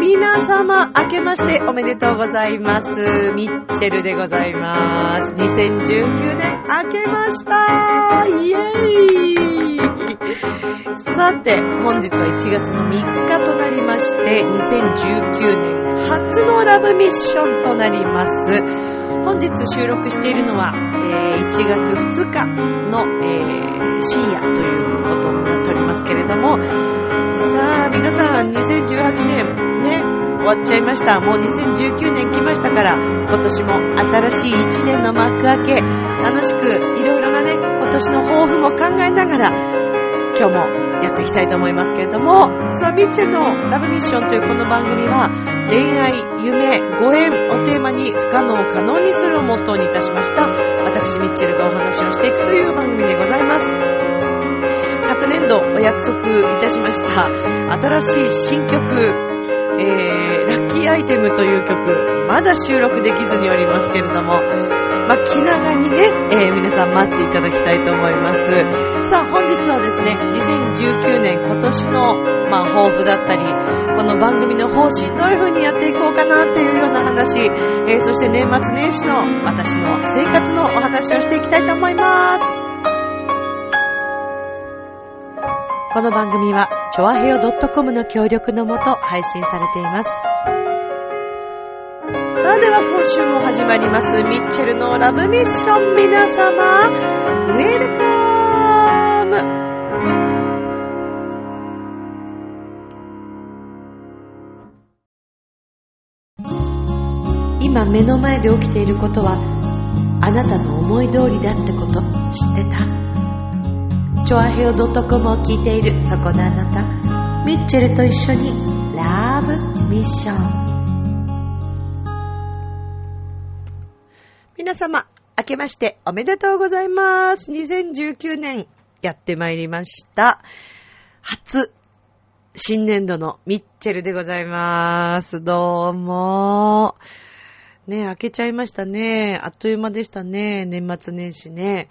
皆様、明けましておめでとうございます。ミッチェルでございます。2019年明けました。イエーイ。さて、本日は1月の3日となりまして、2019年初のラブミッションとなります。本日収録しているのは、えー1月2日の、えー深夜ということになっておりますけれども、さあ、皆さん、2018年、終わっちゃいました。もう2019年来ましたから、今年も新しい1年の幕開け、楽しく、いろいろなね、今年の抱負も考えながら、今日もやっていきたいと思いますけれども、さあ、ミッチェルのラブミッションというこの番組は、恋愛、夢、ご縁をテーマに不可能を可能にするをモットーにいたしました、私、ミッチェルがお話をしていくという番組でございます。昨年度お約束いたしました新しい新曲、えー、キーアイテムという曲、まだ収録できずにおりますけれども、まあ、気長にね、えー皆さん待っていただきたいと思います。さあ、本日はですね、2019年今年の、まあ、抱負だったり、この番組の方針、どういう風にやっていこうかなっていうような話、えーそして年末年始の私の生活のお話をしていきたいと思います。この番組は、ちょあへよ .com の協力のもと配信されています。さあでは今週も始まります、ミッチェルのラブミッション。皆様、ウェルカム今目の前で起きていることは、あなたの思い通りだってこと。知ってた？チョアヘオ .com を聞いているそこのあなた。ミッチェルと一緒にラブミッション。皆様明けましておめでとうございます2019年やってまいりました初新年度のミッチェルでございますどうもね明、けちゃいましたね。あっという間でしたね。年末年始ね。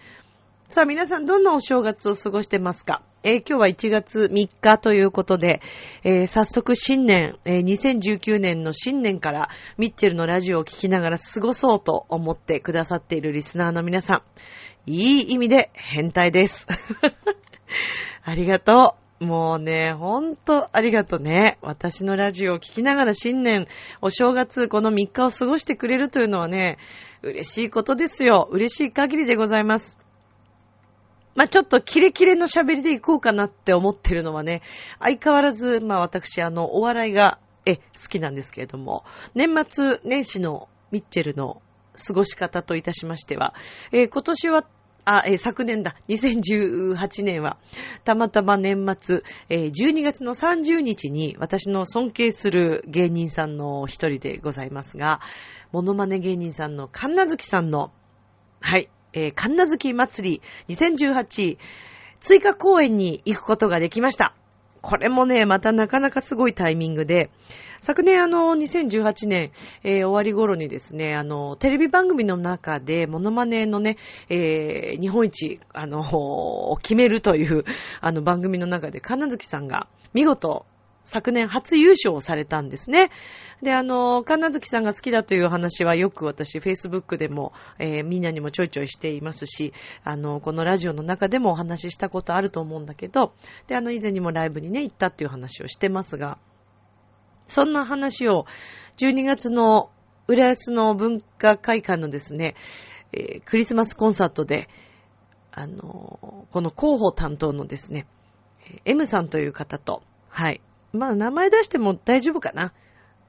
さあ皆さんどんなお正月を過ごしてますか？えー今日は1月3日ということで、えー早速新年、えー2019年の新年からミッチェルのラジオを聞きながら過ごそうと思ってくださっているリスナーの皆さん、いい意味で変態です。ありがとう。もうね、ほんとありがとうね。私のラジオを聞きながら新年、お正月、この3日を過ごしてくれるというのはね、嬉しいことですよ。嬉しい限りでございます。まあ、ちょっとキレキレの喋りでいこうかなって思ってるのはね、相変わらず、まあ私、あの、お笑いが、え、好きなんですけれども、年末年始のミッチェルの過ごし方といたしましては、えー今年は、あ、えー昨年だ、2018年は、たまたま年末、えー12月の30日に私の尊敬する芸人さんの一人でございますが、モノマネ芸人さんの神奈月さんの、はい、えー、神奈月祭り2018追加公演に行くことができました。これもね、またなかなかすごいタイミングで、昨年あの、2018年、えー終わり頃にですね、あの、テレビ番組の中で、モノマネのね、えー日本一、あの、を決めるという、あの、番組の中で、神奈月さんが、見事、昨年初優勝をされたんですね。で、あの、神奈月さんが好きだという話はよく私、Facebook でも、えーみんなにもちょいちょいしていますし、あの、このラジオの中でもお話ししたことあると思うんだけど、で、あの、以前にもライブにね、行ったっていう話をしてますが、そんな話を、12月の浦安の文化会館のですね、えークリスマスコンサートで、あの、この広報担当のですね、M さんという方と、はい。まあ、名前出しても大丈夫かな。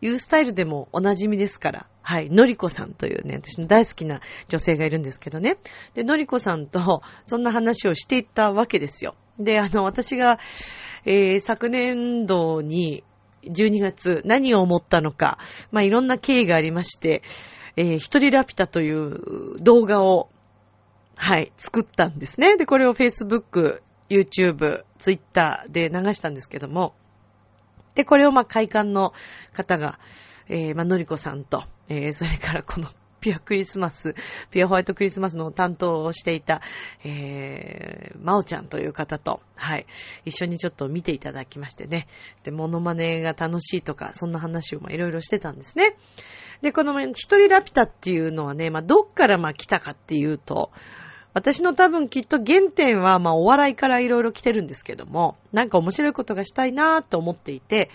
ユースタイルでもお馴染みですから、はい。のりこさんというね、私の大好きな女性がいるんですけどね。で、のりこさんと、そんな話をしていったわけですよ。で、あの、私が、えー昨年度に、12月、何を思ったのか、まあ、いろんな経緯がありまして、えー一人ラピュタという動画を、はい、作ったんですね。で、これを Facebook YouTube、Twitter で流したんですけども、で、これをまあ、会館の方が、えー、まあ、のりこさんと、えー、それからこの、ピュアクリスマス、ピュアホワイトクリスマスの担当をしていた、えー、まおちゃんという方と、はい、一緒にちょっと見ていただきましてね。で、モノマネが楽しいとか、そんな話をまあいろいろしてたんですね。で、この一人ラピュタっていうのはね、まあ、どっからまあ来たかっていうと、私の多分きっと原点は、まあ、お笑いからいろいろ来てるんですけども、なんか面白いことがしたいなと思っていて、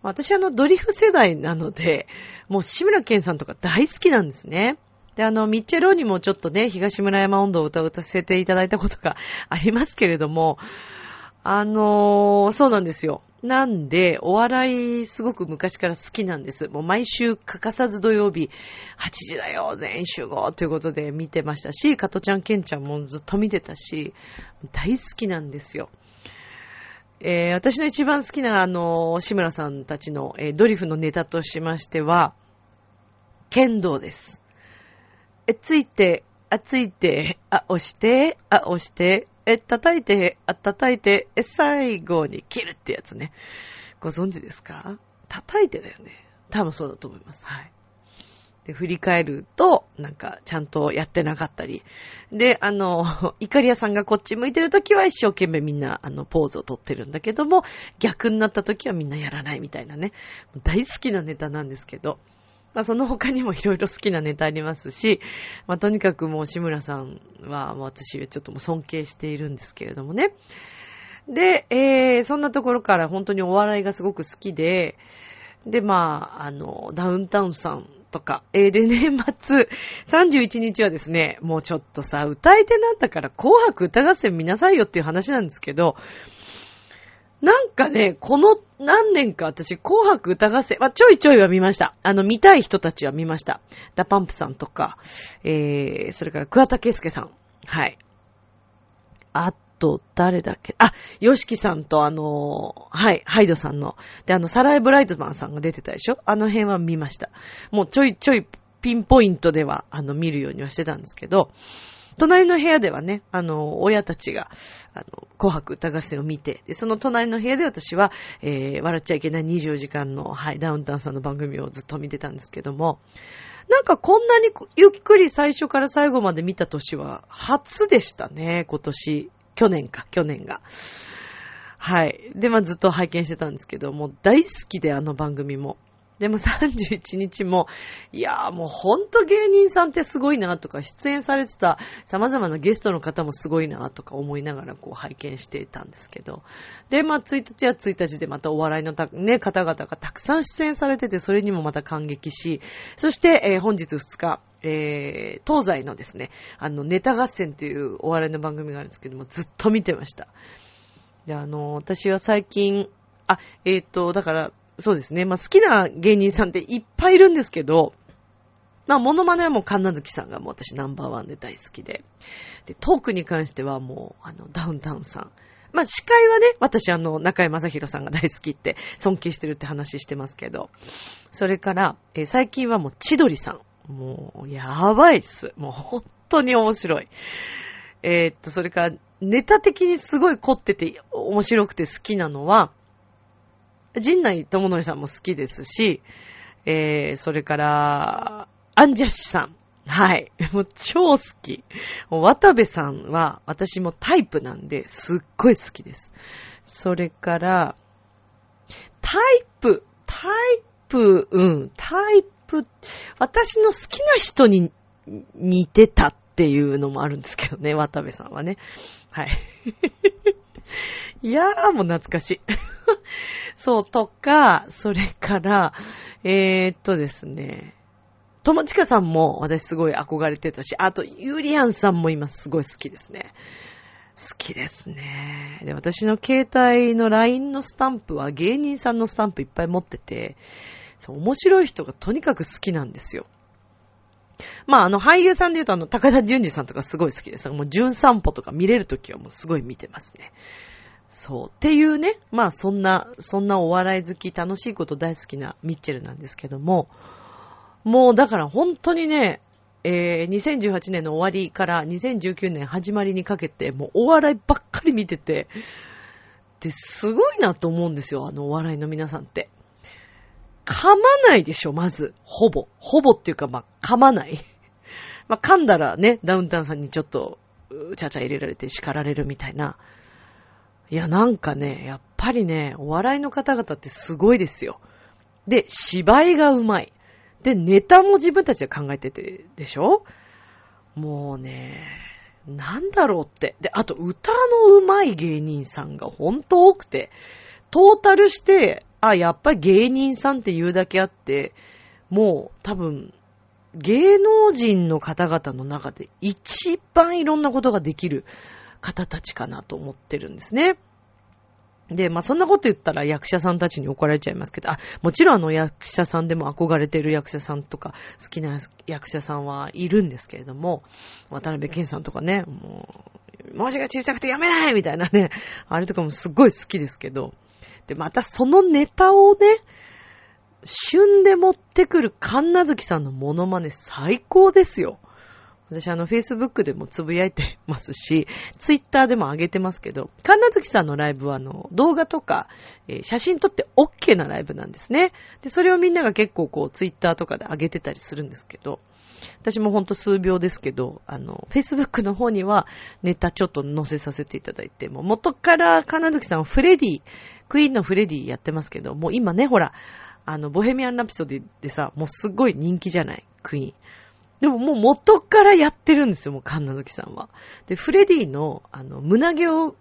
私あの、ドリフ世代なので、もう志村けんさんとか大好きなんですね。で、あの、ミッチェローにもちょっとね、東村山温度を歌を歌わせていただいたことがありますけれども、あのー、そうなんですよ。なんで、お笑いすごく昔から好きなんです。もう毎週欠かさず土曜日、8時だよ、全員集合ということで見てましたし、加トちゃん、ケンちゃんもずっと見てたし、大好きなんですよ。えー、私の一番好きな、あの、志村さんたちの、えー、ドリフのネタとしましては、剣道です。え、ついて、あ、ついて、あ、押して、あ、押して、え、叩いて、あ、叩いて、え、最後に切るってやつね。ご存知ですか？叩いてだよね。多分そうだと思います。はい。で、振り返ると、なんか、ちゃんとやってなかったり。で、あの、イカリアさんがこっち向いてるときは一生懸命みんな、あの、ポーズをとってるんだけども、逆になったときはみんなやらないみたいなね。大好きなネタなんですけど。まあ、その他にもいろいろ好きなネタありますし、まあ、とにかくもう志村さんは私はちょっともう尊敬しているんですけれどもね。で、えー、そんなところから本当にお笑いがすごく好きで、で、まあ、あの、ダウンタウンさんとか、えー、で、年末、31日はですね、もうちょっとさ、歌い手なんだから紅白歌合戦見なさいよっていう話なんですけど、なんかね、この何年か私、紅白歌合戦、まあ、ちょいちょいは見ました。あの、見たい人たちは見ました。 DA PUMPさんとか、えー、それから桑田佳祐さん。はい。あと、誰だっけ？あ、 YOSHIKIさんとあのはい、 HYDEさんの。で、あの、サラ・ブライトマンさんが出てたでしょ？あの辺は見ました。もうちょいちょいピンポイントでは、あの、見るようにはしてたんですけど、隣の部屋ではね、あの、親たちが、あの、紅白歌合戦を見て、で、その隣の部屋で私は、えー、笑っちゃいけない24時間の、はい、ダウンタウンさんの番組をずっと見てたんですけども、なんかこんなにゆっくり最初から最後まで見た年は初でしたね、今年。去年か、去年が。はい。で、まあずっと拝見してたんですけど、も大好きで、あの番組も。でも31日も、いやーもうほんと芸人さんってすごいなとか、出演されてた様々なゲストの方もすごいなとか思いながらこう拝見していたんですけど。で、まあ1日は1日でまたお笑いのた、ね、方々がたくさん出演されてて、それにもまた感激し、そして、えー、本日2日、えー、東西のですね、あの、ネタ合戦というお笑いの番組があるんですけども、ずっと見てました。で、あの、私は最近、あ、えっ、ー、と、だから、そうですね。まあ、好きな芸人さんっていっぱいいるんですけど、まあ、モノマネはもう神奈月さんがもう私ナンバーワンで大好きで。で、トークに関してはもう、あの、ダウンタウンさん。まあ、司会はね、私あの、中井正宏さんが大好きって尊敬してるって話してますけど。それから、えー、最近はもう千鳥さん。もう、やばいっす。もう本当に面白い。えー、っと、それから、ネタ的にすごい凝ってて面白くて好きなのは、陣内智則さんも好きですし、えー、それから、アンジャッシュさん。はい。もう超好き。渡部さんは私もタイプなんで、すっごい好きです。それから、タイプ、タイプ、うん、タイプ、私の好きな人に似てたっていうのもあるんですけどね、渡部さんはね。はい。いやー、もう懐かしい。そう、とか、それから、えー、っとですね、友近さんも私すごい憧れてたし、あと、ユリアンさんも今すごい好きですね。好きですね。で、私の携帯の LINE のスタンプは芸人さんのスタンプいっぱい持ってて、面白い人がとにかく好きなんですよ。まあ、あの、俳優さんで言うと、あの、高田純次さんとかすごい好きです。もう、純散歩とか見れるときはもうすごい見てますね。そう。っていうね、まあそんな、そんなお笑い好き、楽しいこと大好きなミッチェルなんですけども、もうだから本当にね、えー、2018年の終わりから2019年始まりにかけて、もうお笑いばっかり見てて、で、すごいなと思うんですよ、あのお笑いの皆さんって。噛まないでしょ、まず。ほぼ。ほぼっていうか、まあ、噛まない。まあ、噛んだらね、ダウンタウンさんにちょっと、ちゃちゃ入れられて叱られるみたいな。いや、なんかね、やっぱりね、お笑いの方々ってすごいですよ。で、芝居がうまい。で、ネタも自分たちで考えててでしょ？もうね、なんだろうって。で、あと歌のうまい芸人さんがほんと多くて、トータルして、あ、やっぱり芸人さんって言うだけあって、もう多分、芸能人の方々の中で一番いろんなことができる方たちかなと思ってるんですね。で、まあ、そんなこと言ったら役者さんたちに怒られちゃいますけど、あ、もちろんあの役者さんでも憧れてる役者さんとか、好きな役者さんはいるんですけれども、渡辺健さんとかね、もう、文字が小さくてやめないみたいなね、あれとかもすごい好きですけど、で、またそのネタをね、旬で持ってくる神奈月さんのモノマネ最高ですよ。私あの、Facebook でもつぶやいてますし、Twitter でも上げてますけど、神奈月さんのライブはあの、動画とか、えー、写真撮って OK なライブなんですね。で、それをみんなが結構こう、Twitter とかで上げてたりするんですけど、私もほんと数秒ですけど、あの、Facebook の方にはネタちょっと載せさせていただいて、もう元から神奈月さんはフレディ、クイーンのフレディやってますけど、もう今ね、ほら、あの、ボヘミアンラピソディでさ、もうすごい人気じゃない、クイーン。でももう元からやってるんですよ、もう神奈月さんは。で、フレディの、あの、胸毛を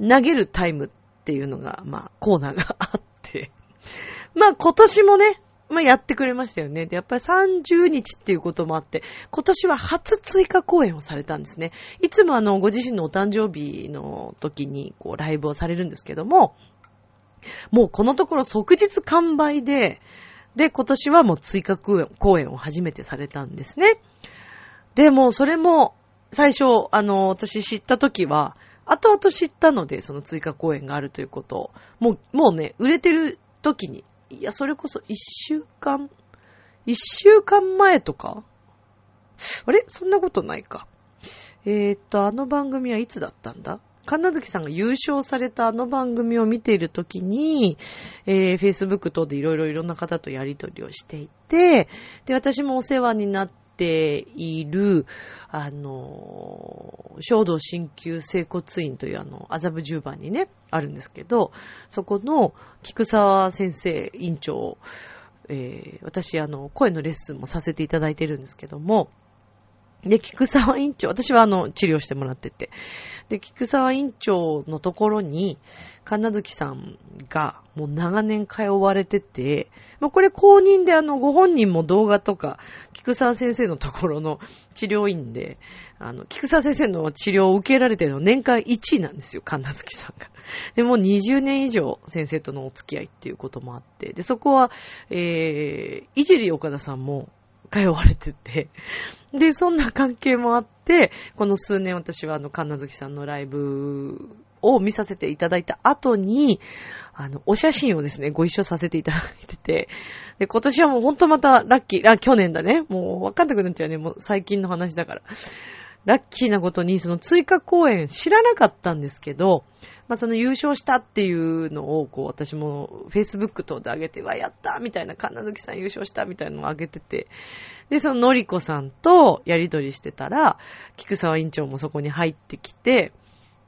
投げるタイムっていうのが、まあ、コーナーがあって。まあ、今年もね、まあ、やってくれましたよね。で、やっぱり30日っていうこともあって、今年は初追加公演をされたんですね。いつもあの、ご自身のお誕生日の時に、こう、ライブをされるんですけども、もうこのところ即日完売で、で、今年はもう追加公演を初めてされたんですね。で、もそれも、最初、あの、私知った時は、後々知ったので、その追加公演があるということを、もう、もうね、売れてる時に、いや、それこそ一週間、一週間前とか？あれ？そんなことないか。えー、っと、あの番組はいつだったんだ？神奈月さんが優勝されたあの番組を見ているときに、えー、Facebook 等でいろいろいろんな方とやりとりをしていて、で、私もお世話になっている、あの、小道鍼灸整骨院というあの、麻布十番にね、あるんですけど、そこの菊沢先生院長、えー、私あの、声のレッスンもさせていただいてるんですけども、で、菊沢院長、私はあの、治療してもらってて。で、菊沢院長のところに、神奈月さんがもう長年通われてて、まあ、これ公認であの、ご本人も動画とか、菊沢先生のところの治療院で、あの、菊沢先生の治療を受けられてるの年間1位なんですよ、神奈月さんが。で、もう20年以上先生とのお付き合いっていうこともあって、で、そこは、えー、いじり岡田さんも通われてて、で、そんな関係もあって、この数年私はあの、神奈月さんのライブを見させていただいた後に、あの、お写真をですね、ご一緒させていただいてて、で、今年はもうほんとまたラッキー、あ、去年だね。もうわかんなくなっちゃうね。もう最近の話だから。ラッキーなことに、その追加公演知らなかったんですけど、まあ、その優勝したっていうのを、こう、私も Facebook 等で上げて、わ、やったみたいな、神奈月さん優勝したみたいなのを上げてて、で、そののりこさんとやりとりしてたら、菊沢委員長もそこに入ってきて、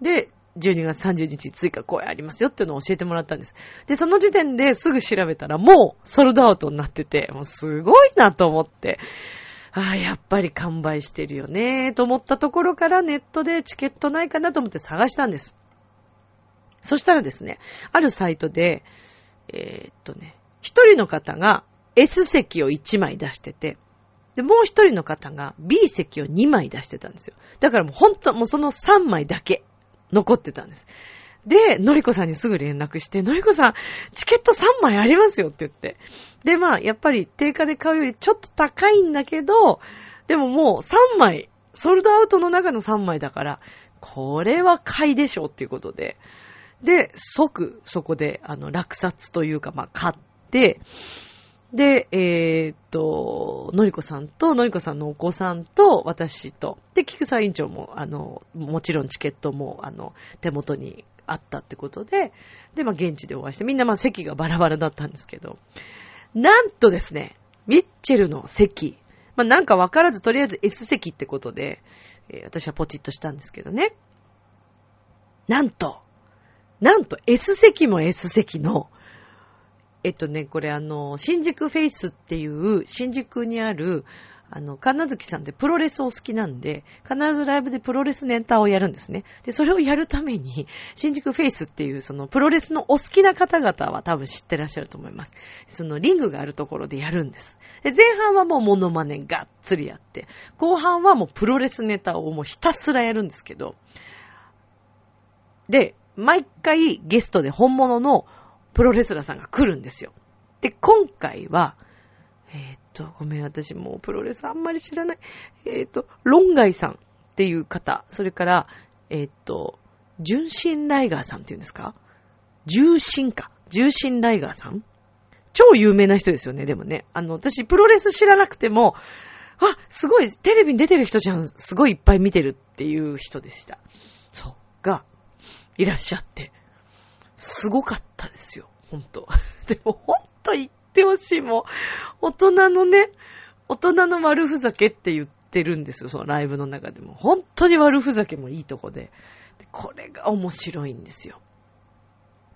で、12月30日追加公演ありますよっていうのを教えてもらったんです。で、その時点ですぐ調べたらもうソルドアウトになってて、もうすごいなと思って。ああ、やっぱり完売してるよね、と思ったところからネットでチケットないかなと思って探したんです。そしたらですね、あるサイトで、えー、っとね、一人の方が S 席を1枚出してて、で、もう一人の方が B 席を2枚出してたんですよ。だからもう本当、もうその3枚だけ残ってたんです。で、のりこさんにすぐ連絡して、のりこさん、チケット3枚ありますよって言って。で、まあ、やっぱり定価で買うよりちょっと高いんだけど、でももう3枚、ソールドアウトの中の3枚だから、これは買いでしょうっていうことで。で、即、そこで、あの、落札というか、まあ、買って、で、えー、っと、のりこさんと、のりこさんのお子さんと、私と、で、菊沢委員長も、あの、もちろんチケットも、あの、手元にあったってことで、で、まあ、現地でお会いして、みんなまあ席がバラバラだったんですけど、なんとですね、ミッチェルの席、まあ、なんかわからず、とりあえず S 席ってことで、えー、私はポチッとしたんですけどね。なんと、なんと S 席も S 席の、えっとね、これあの、新宿フェイスっていう新宿にある、あの、神奈月さんでプロレスを好きなんで、必ずライブでプロレスネタをやるんですね。で、それをやるために、新宿フェイスっていう、そのプロレスのお好きな方々は多分知ってらっしゃると思います。そのリングがあるところでやるんです。で、前半はもうモノマネがっつりやって、後半はもうプロレスネタをもうひたすらやるんですけど、で、毎回ゲストで本物のプロレスラーさんが来るんですよ。で、今回は、えー、っと、ごめん、私もうプロレスあんまり知らない。えー、っと、ロンガイさんっていう方、それから、えー、っと、純真ライガーさんっていうんですか？重心か。重心ライガーさん？超有名な人ですよね、でもね。あの、私、プロレス知らなくても、あ、すごい、テレビに出てる人じゃん、すごいいっぱい見てるっていう人でした。そう。が、いらっしゃって、すごかったですよ、ほんと。でも、ほんと言ってほしい、もう、大人のね、大人の悪ふざけって言ってるんですよ、そのライブの中でも。本当に悪ふざけもいいとこで。でこれが面白いんですよ。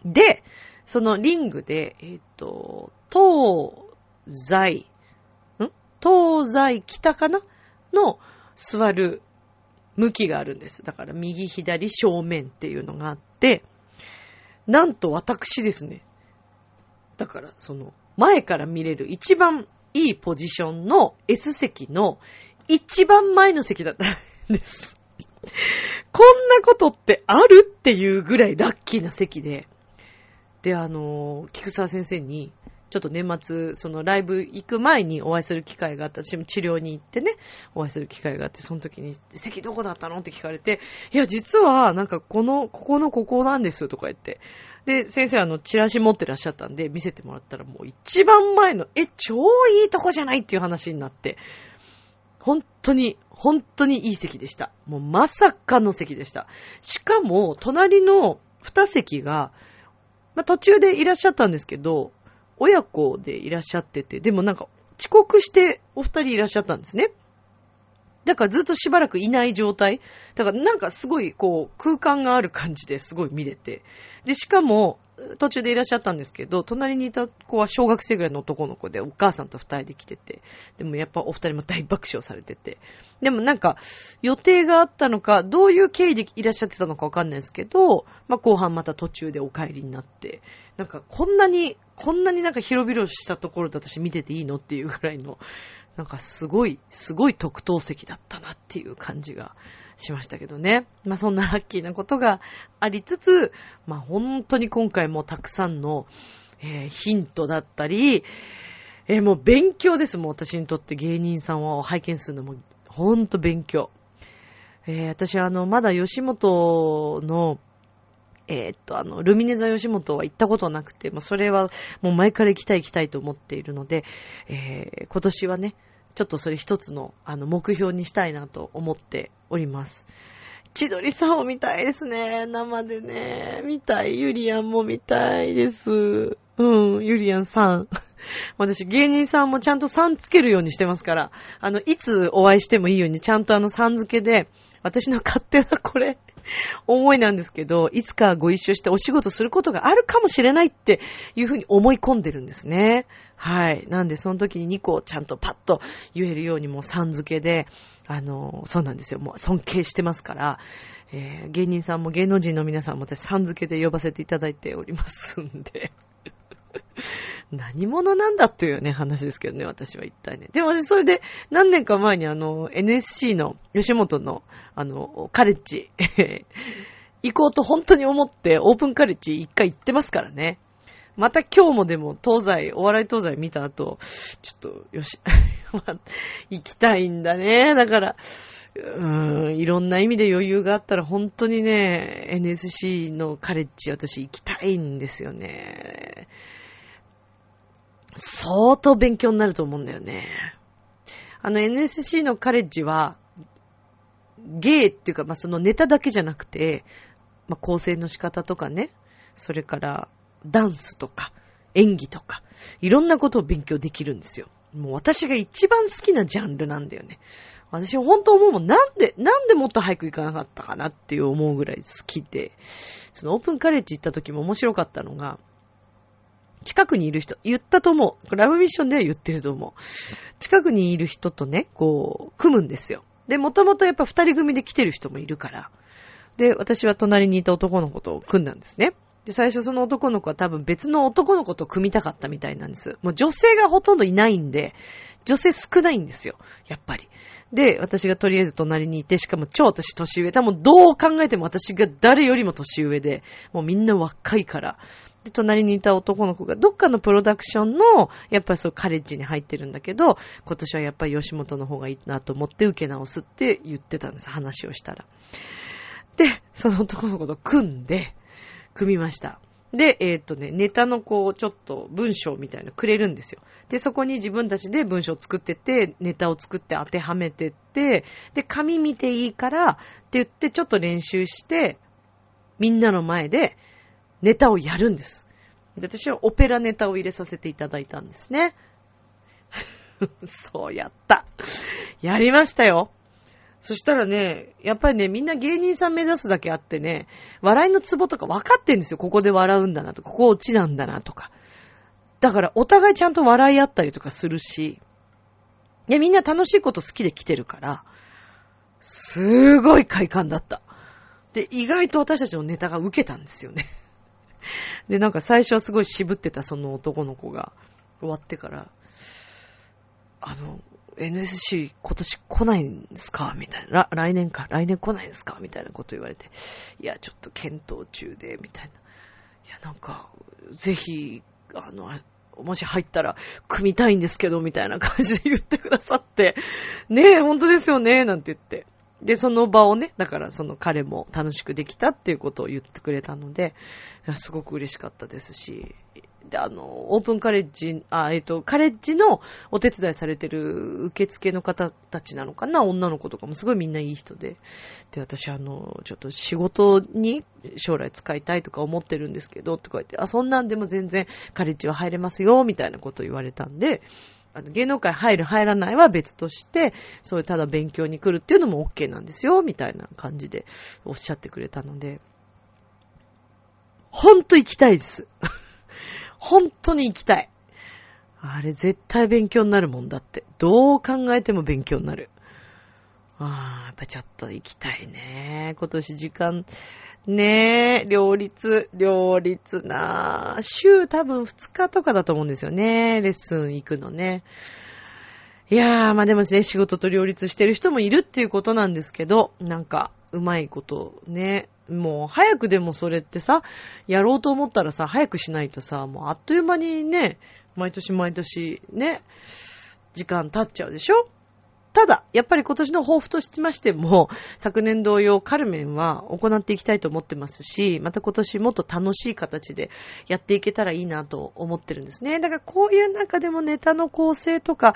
で、そのリングで、えっ、ー、と、東西、ん？東西北かな？の座る向きがあるんです。だから右左正面っていうのがあって、なんと私ですね。だからその前から見れる一番いいポジションの S 席の一番前の席だったんです。こんなことってある？っていうぐらいラッキーな席で。で、あの、菊沢先生に、ちょっと年末、そのライブ行く前にお会いする機会があった。私も治療に行ってね、お会いする機会があって、その時に、席どこだったの？って聞かれて、いや、実は、なんかこの、ここのここなんですとか言って。で、先生あの、チラシ持ってらっしゃったんで、見せてもらったらもう一番前の、え、超いいとこじゃないっていう話になって、本当に、本当にいい席でした。もうまさかの席でした。しかも、隣の二席が、まあ、途中でいらっしゃったんですけど、親子でいらっしゃってて、でもなんか遅刻してお二人いらっしゃったんですね。だからずっとしばらくいない状態。だからなんかすごいこう空間がある感じですごい見れて。で、しかも途中でいらっしゃったんですけど、隣にいた子は小学生ぐらいの男の子でお母さんと二人で来てて。でもやっぱお二人も大爆笑されてて。でもなんか予定があったのか、どういう経緯でいらっしゃってたのかわかんないですけど、まあ後半また途中でお帰りになって。なんかこんなにこんなになんか広々したところで私見てていいのっていうぐらいの、なんかすごい、すごい特等席だったなっていう感じがしましたけどね。まあそんなラッキーなことがありつつ、まあ本当に今回もたくさんの、えー、ヒントだったり、えー、もう勉強です。もう私にとって芸人さんを拝見するのもほんと勉強。えー、私はあの、まだ吉本のえー、っと、あの、ルミネ座吉本は行ったことなくて、もうそれはもう前から行きたい行きたいと思っているので、えー、今年はね、ちょっとそれ一つの、あの、目標にしたいなと思っております。千鳥さんを見たいですね。生でね。見たい。ゆりやんも見たいです。うん、ゆりやんさん。私、芸人さんもちゃんとさんつけるようにしてますから、あの、いつお会いしてもいいように、ちゃんとあの、さん付けで、私の勝手なこれ、思いなんですけど、いつかご一緒してお仕事することがあるかもしれないっていうふうに思い込んでるんですね。はい。なんで、その時に2個ちゃんとパッと言えるようにもうさん付けで、あの、そうなんですよ。もう尊敬してますから、えー、芸人さんも芸能人の皆さんも私さん付けで呼ばせていただいておりますんで。何者なんだっていうね、話ですけどね、私は一体ね。でもそれで何年か前にあの、NSC の吉本のあの、カレッジ、行こうと本当に思ってオープンカレッジ一回行ってますからね。また今日もでも東西、お笑い東西見た後、ちょっと、よし、行きたいんだね。だから、うーん、いろんな意味で余裕があったら本当にね、NSC のカレッジ私行きたいんですよね。相当勉強になると思うんだよね。あの NSC のカレッジは、ゲーっていうか、まあ、そのネタだけじゃなくて、まあ、構成の仕方とかね、それからダンスとか、演技とか、いろんなことを勉強できるんですよ。もう私が一番好きなジャンルなんだよね。私本当思うもん、なんで、なんでもっと早く行かなかったかなっていう思うぐらい好きで、そのオープンカレッジ行った時も面白かったのが、近くにいる人、言ったと思う。ラブミッションでは言ってると思う。近くにいる人とね、こう、組むんですよ。で、もともとやっぱ二人組で来てる人もいるから。で、私は隣にいた男の子と組んだんですね。で、最初その男の子は多分別の男の子と組みたかったみたいなんです。もう女性がほとんどいないんで、女性少ないんですよ。やっぱり。で、私がとりあえず隣にいて、しかも超私年上。多分どう考えても私が誰よりも年上で、もうみんな若いから。で、隣にいた男の子が、どっかのプロダクションの、やっぱりそうカレッジに入ってるんだけど、今年はやっぱり吉本の方がいいなと思って受け直すって言ってたんです。話をしたら。で、その男の子と組んで、組みました。で、えっ、とね、ネタのこう、ちょっと文章みたいなのくれるんですよ。で、そこに自分たちで文章を作ってて、ネタを作って当てはめてって、で、紙見ていいからって言ってちょっと練習して、みんなの前でネタをやるんです。で、私はオペラネタを入れさせていただいたんですね。そうやった。やりましたよ。そしたらね、やっぱりね、みんな芸人さん目指すだけあってね、笑いのツボとか分かってんですよ。ここで笑うんだなとか、ここ落ちなんだなとか。だから、お互いちゃんと笑い合ったりとかするし、で、みんな楽しいこと好きで来てるから、すごい快感だった。で、意外と私たちのネタが受けたんですよね。で、なんか最初はすごい渋ってたその男の子が終わってから、あの、NSC 今年来ないんですか？みたいな。来年か？来年来ないんですか？みたいなこと言われて。いや、ちょっと検討中で、みたいな。いや、なんか、ぜひ、あの、もし入ったら、組みたいんですけど、みたいな感じで言ってくださって。ねえ、本当ですよね、なんて言って。で、その場をね、だからその彼も楽しくできたっていうことを言ってくれたので、すごく嬉しかったですし、で、あの、オープンカレッジ、あ、えっ、と、カレッジのお手伝いされてる受付の方たちなのかな女の子とかもすごいみんないい人で。で、私あの、ちょっと仕事に将来使いたいとか思ってるんですけど、とか言って、あ、そんなんでも全然カレッジは入れますよ、みたいなこと言われたんで、あの、芸能界入る入らないは別として、そういうただ勉強に来るっていうのも OK なんですよ、みたいな感じでおっしゃってくれたので、ほんと行きたいです。本当に行きたい。あれ絶対勉強になるもんだって。どう考えても勉強になる。ああ、やっぱちょっと行きたいね。今年時間、ねえ、両立、両立な週多分2日とかだと思うんですよね。レッスン行くのね。いやー、まあでもね、仕事と両立してる人もいるっていうことなんですけど、なんか、うまいことね、もう早くでもそれってさ、やろうと思ったらさ、早くしないとさ、もうあっという間にね、毎年毎年ね、時間経っちゃうでしょ？ただ、やっぱり今年の抱負としましても、昨年同様カルメンは行っていきたいと思ってますし、また今年もっと楽しい形でやっていけたらいいなと思ってるんですね。だからこういう中でもネタの構成とか、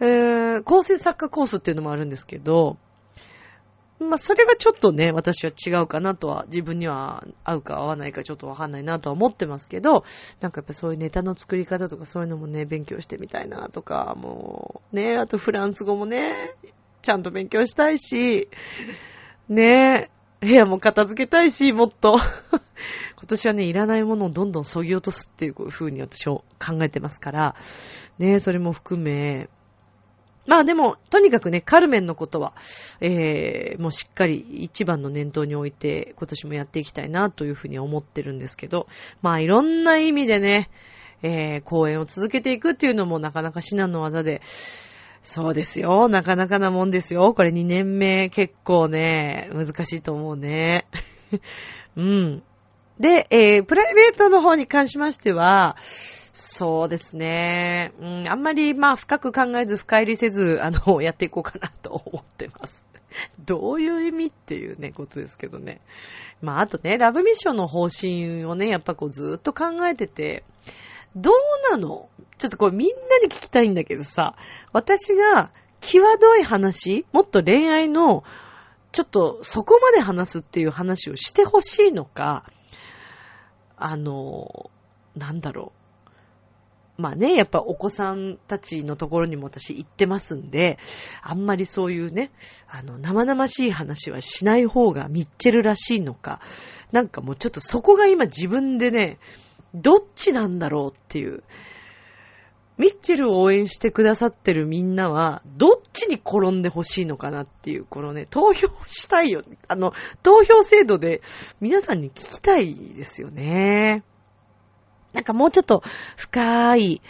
えー、構成作家コースっていうのもあるんですけど、まあ、それはちょっとね、私は違うかなとは、自分には合うか合わないかちょっとわかんないなとは思ってますけど、なんかやっぱそういうネタの作り方とかそういうのもね、勉強してみたいなとか、もう、ね、あとフランス語もね、ちゃんと勉強したいし、ね、部屋も片付けたいし、もっと。今年はね、いらないものをどんどん削ぎ落とすっていう風に私は考えてますから、ね、それも含め、まあでも、とにかくね、カルメンのことは、えー、もうしっかり一番の念頭に置いて、今年もやっていきたいなというふうに思ってるんですけど、まあいろんな意味でね、えー、公演を続けていくっていうのもなかなか至難の技で、そうですよ。なかなかなもんですよ。これ2年目結構ね、難しいと思うね。うん。で、えー、プライベートの方に関しましては、そうですね。うん、あんまり、まあ、深く考えず、深入りせず、あの、やっていこうかなと思ってます。どういう意味っていうね、ことですけどね。まあ、あとね、ラブミッションの方針をね、やっぱこうずっと考えてて、どうなの？ちょっとこれみんなに聞きたいんだけどさ、私が際どい話、もっと恋愛の、ちょっとそこまで話すっていう話をしてほしいのか、あの、なんだろう。まあね、やっぱお子さんたちのところにも私行ってますんで、あんまりそういうね、あの、生々しい話はしない方がミッチェルらしいのか、なんかもうちょっとそこが今自分でね、どっちなんだろうっていう。ミッチェルを応援してくださってるみんなは、どっちに転んでほしいのかなっていう、このね、投票したいよ。あの、投票制度で皆さんに聞きたいですよね。なんかもうちょっと深い、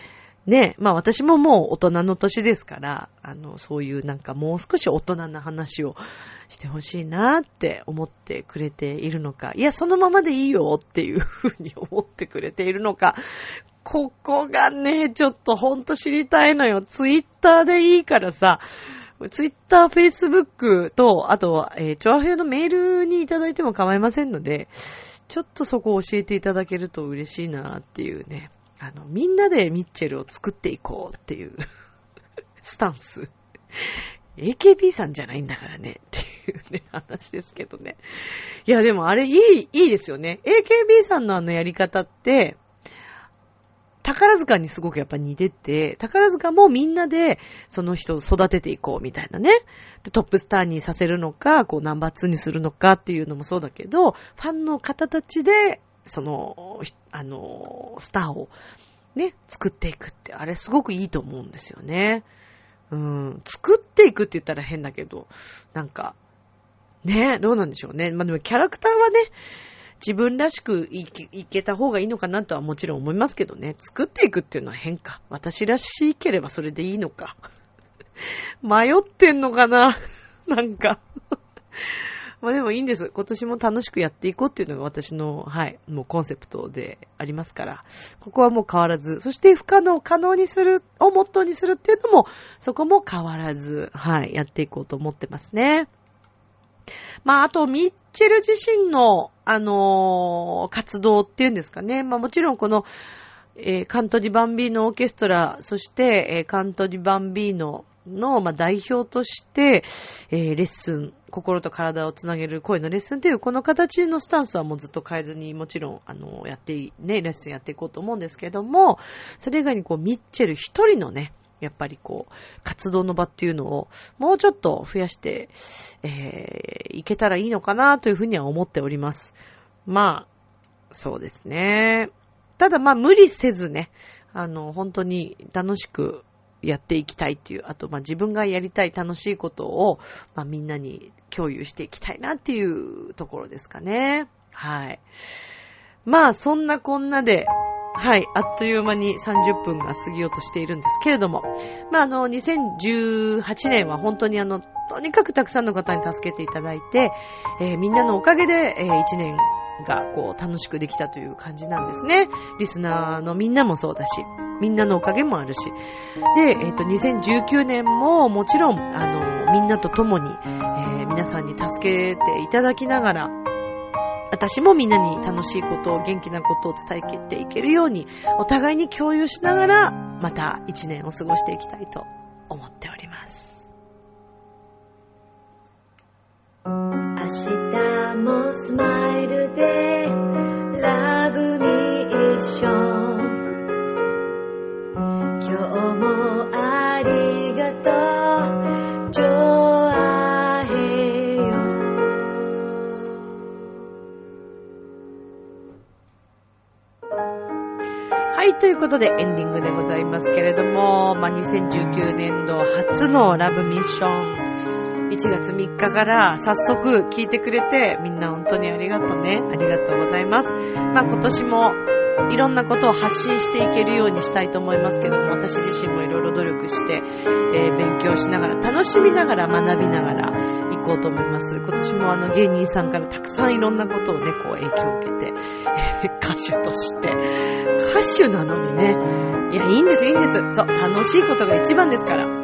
ね、まあ私ももう大人の年ですから、あの、そういうなんかもう少し大人な話をしてほしいなって思ってくれているのか、いや、そのままでいいよっていうふうに思ってくれているのか、ここがね、ちょっとほんと知りたいのよ。ツイッターでいいからさ、ツイッター、フェイスブックと、あと、えー、チョアヘのメールにいただいても構いませんので、ちょっとそこを教えていただけると嬉しいなっていうね。あの、みんなでミッチェルを作っていこうっていう スタンス。AKB さんじゃないんだからねっていうね、話ですけどね。いや、でもあれいい、いいですよね。AKB さんのあのやり方って、宝塚にすごくやっぱ似てて、宝塚もみんなでその人を育てていこうみたいなね。トップスターにさせるのか、こうナンバー2にするのかっていうのもそうだけど、ファンの方たちで、その、あの、スターをね、作っていくって、あれすごくいいと思うんですよね。うん、作っていくって言ったら変だけど、なんか、ね、どうなんでしょうね。まあでもキャラクターはね、自分らしくいけた方がいいのかなとはもちろん思いますけどね。作っていくっていうのは変か。私らしければそれでいいのか。迷ってんのかな なんか まあでもいいんです。今年も楽しくやっていこうっていうのが私の、はい、もうコンセプトでありますから、ここはもう変わらず、そして不可能可能にする、をモットーにするっていうのも、そこも変わらず、はい、やっていこうと思ってますね。まあ、あと、ミッチェル自身の、あのー、活動っていうんですかね。まあ、もちろんこの、えー、カントリバンビーノオーケストラ、そして、えー、カントリバンビーノの、まあ、代表として、えー、レッスン、心と体をつなげる声のレッスンっていう、この形のスタンスはもうずっと変えずに、もちろん、あの、やってい、ね、レッスンやっていこうと思うんですけども、それ以外にこう、ミッチェル一人のね、やっぱりこう、活動の場っていうのをもうちょっと増やして、えー、いけたらいいのかなというふうには思っております。まあ、そうですね。ただまあ無理せずね、あの、本当に楽しくやっていきたいっていう、あとまあ自分がやりたい楽しいことを、まあみんなに共有していきたいなっていうところですかね。はい。まあそんなこんなで、はい、あっという間に30分が過ぎようとしているんですけれども、まあ、あの、2018年は本当にあの、とにかくたくさんの方に助けていただいて、えー、みんなのおかげで、えー、1年がこう楽しくできたという感じなんですね。リスナーのみんなもそうだし、みんなのおかげもあるし。で、えっ、ー、と、2019年ももちろん、あの、みんなと共に、えー、皆さんに助けていただきながら、私もみんなに楽しいことを、元気なことを伝えていけるように、お互いに共有しながら、また一年を過ごしていきたいと思っております。明日もスマイルで、ラブミッション。今日もありがとう。ということでエンディングでございますけれども、まあ、2019年度初のラブミッション、1月3日から早速聞いてくれて、みんな本当にありがとうね。ありがとうございます。まあ、今年もいろんなことを発信していけるようにしたいと思いますけども、私自身もいろいろ努力して、えー、勉強しながら、楽しみながら学びながら行こうと思います。今年もあの芸人さんからたくさんいろんなことをね、こう影響を受けて、え、歌手として、歌手なのにね、いや、いいんです、いいんです。そう、楽しいことが一番ですから。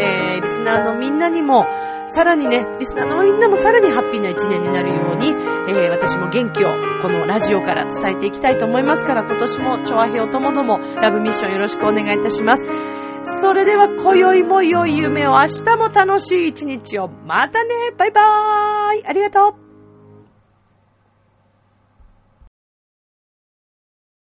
えー、リスナーのみんなにも、さらにね、リスナーのみんなもさらにハッピーな一年になるように、えー、私も元気をこのラジオから伝えていきたいと思いますから、今年も、チョアヘオともども、ラブミッションよろしくお願いいたします。それでは、今宵も良い夢を、明日も楽しい一日を。またねバイバーイありがとう